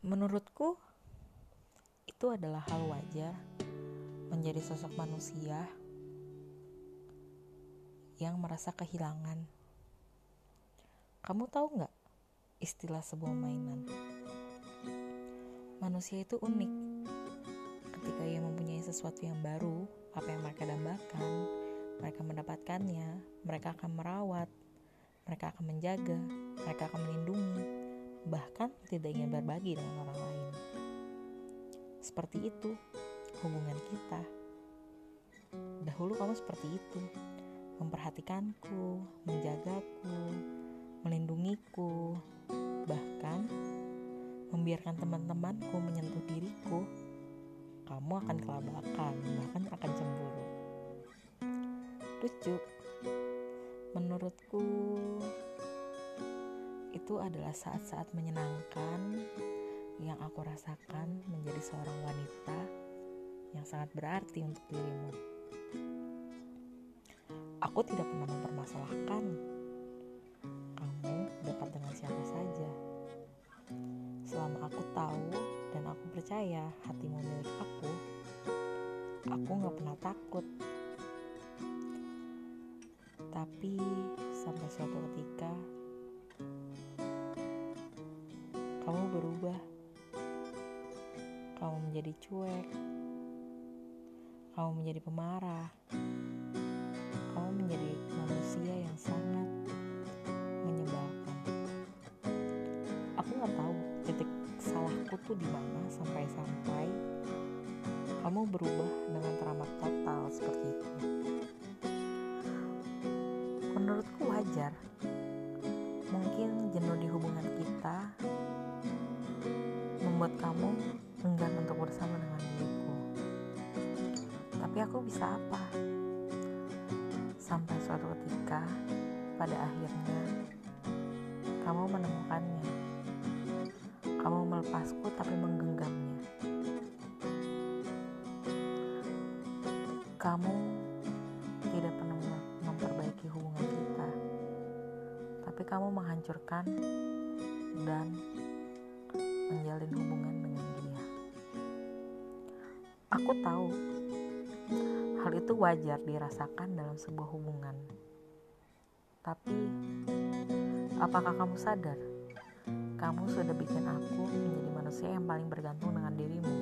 Menurutku, itu adalah hal wajar menjadi sosok manusia yang merasa kehilangan. Kamu tahu nggak istilah sebuah mainan? Manusia itu unik. Ketika ia mempunyai sesuatu yang baru, apa yang mereka dambakan, mereka mendapatkannya, mereka akan merawat, mereka akan menjaga, mereka akan melindungi, bahkan tidak ingin berbagi dengan orang lain. Seperti itu hubungan kita. Dahulu kamu seperti itu, memperhatikanku, menjagaku, melindungiku, bahkan membiarkan teman-temanku menyentuh diriku. Kamu akan kelabakan, bahkan akan cemburu. Lucu, menurutku itu adalah saat-saat menyenangkan yang aku rasakan menjadi seorang wanita yang sangat berarti untuk dirimu. Aku tidak pernah mempermasalahkan kamu dapat dengan siapa saja. Selama aku tahu dan aku percaya hatimu milik aku, aku gak pernah takut. Tapi sampai suatu ketika kamu berubah kamu menjadi cuek, kamu menjadi pemarah, kamu menjadi manusia yang sangat menyebalkan. Aku nggak tahu titik salahku tuh di mana sampai-sampai kamu berubah dengan teramat total seperti itu. Menurutku wajar. Mungkin jenuh di hubungan kita membuat kamu enggan untuk bersama dengan diriku. Tapi aku bisa apa? Sampai suatu ketika, pada akhirnya, kamu menemukannya. Kamu melepasku tapi menggenggamnya. Kamu tidak pernah memperbaiki hubungan kita, tapi kamu menghancurkan dan menjalin hubungan dengan dia. Aku tahu hal itu wajar dirasakan dalam sebuah hubungan. Tapi apakah kamu sadar kamu sudah bikin aku menjadi manusia yang paling bergantung dengan dirimu?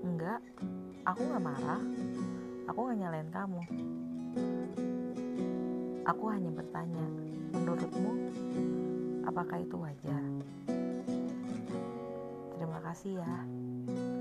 Enggak, aku gak marah. Aku gak nyalain kamu. Aku hanya bertanya, menurutmu apakah itu wajar? Terima kasih ya.